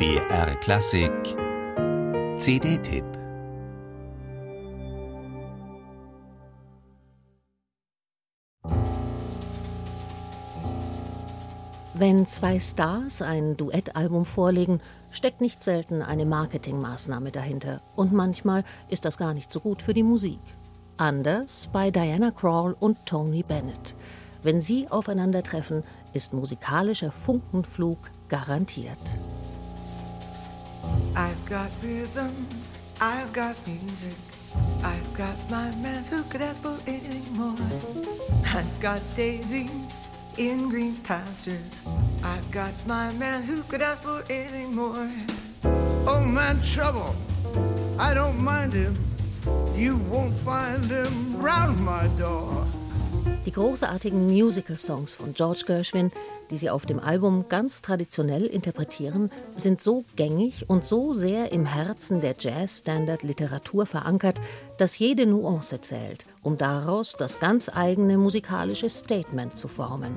BR Klassik CD-Tipp Wenn zwei Stars ein Duettalbum vorlegen, steckt nicht selten eine Marketingmaßnahme dahinter. Und manchmal ist das gar nicht so gut für die Musik. Anders bei Diana Krall und Tony Bennett. Wenn sie aufeinandertreffen, ist musikalischer Funkenflug garantiert. I've got rhythm, I've got music. I've got my man who could ask for anything more. I've got daisies in green pastures. I've got my man who could ask for anything more. Oh man, trouble. I don't mind him. You won't find him round my door. Die großartigen Musical-Songs von George Gershwin, die sie auf dem Album ganz traditionell interpretieren, sind so gängig und so sehr im Herzen der Jazz-Standard-Literatur verankert, dass jede Nuance zählt, um daraus das ganz eigene musikalische Statement zu formen.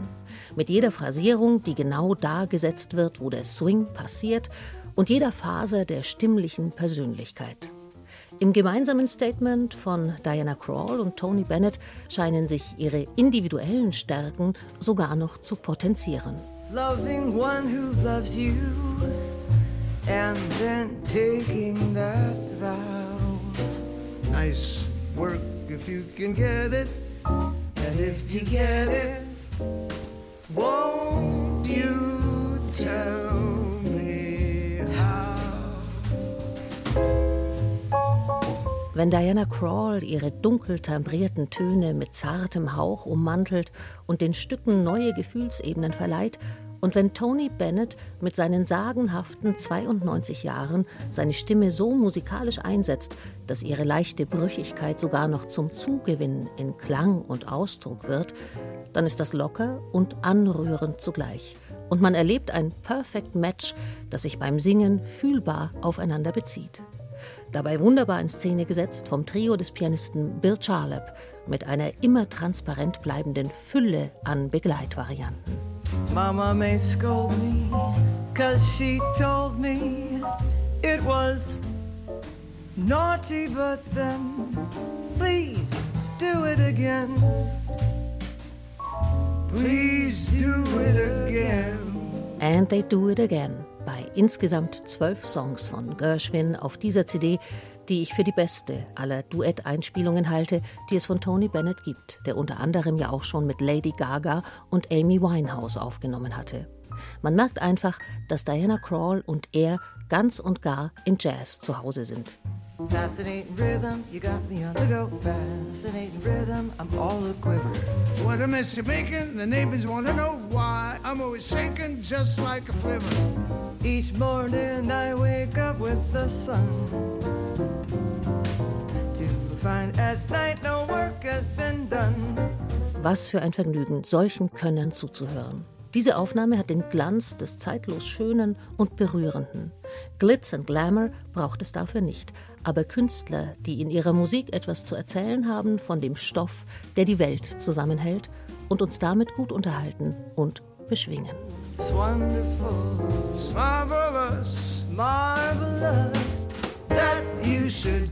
Mit jeder Phrasierung, die genau da gesetzt wird, wo der Swing passiert, und jeder Phase der stimmlichen Persönlichkeit. Im gemeinsamen Statement von Diana Krall und Tony Bennett scheinen sich ihre individuellen Stärken sogar noch zu potenzieren. Loving one who loves you and then taking that vow. Nice work if you can get it. And if you get it, won't you tell Wenn Diana Krall ihre dunkel timbrierten Töne mit zartem Hauch ummantelt und den Stücken neue Gefühlsebenen verleiht, und wenn Tony Bennett mit seinen sagenhaften 92 Jahren seine Stimme so musikalisch einsetzt, dass ihre leichte Brüchigkeit sogar noch zum Zugewinn in Klang und Ausdruck wird, dann ist das locker und anrührend zugleich. Und man erlebt ein Perfect Match, das sich beim Singen fühlbar aufeinander bezieht dabei wunderbar in Szene gesetzt vom Trio des Pianisten Bill Charlap mit einer immer transparent bleibenden Fülle an Begleitvarianten. Mama may scold me, cause she told me it was naughty, but then please do it again. Please do it again. And they do it again insgesamt zwölf Songs von Gershwin auf dieser CD, die ich für die beste aller Duetteinspielungen halte, die es von Tony Bennett gibt, der unter anderem ja auch schon mit Lady Gaga und Amy Winehouse aufgenommen hatte. Man merkt einfach, dass Diana Krall und er ganz und gar im Jazz zu Hause sind. Fascinating rhythm, you got me on the go. Fascinating rhythm, I'm all a quiver. What a mess you're making, the neighbors want to know why. I'm always shaking just like a flivver. Each morning I wake up with the sun. To find at night no work has been done. Was für ein Vergnügen, solchen Könnern zuzuhören. Diese Aufnahme hat den Glanz des zeitlos Schönen und Berührenden. Glitz und Glamour braucht es dafür nicht, aber Künstler, die in ihrer Musik etwas zu erzählen haben von dem Stoff, der die Welt zusammenhält und uns damit gut unterhalten und beschwingen. It's wonderful, it's marvelous, marvelous that you should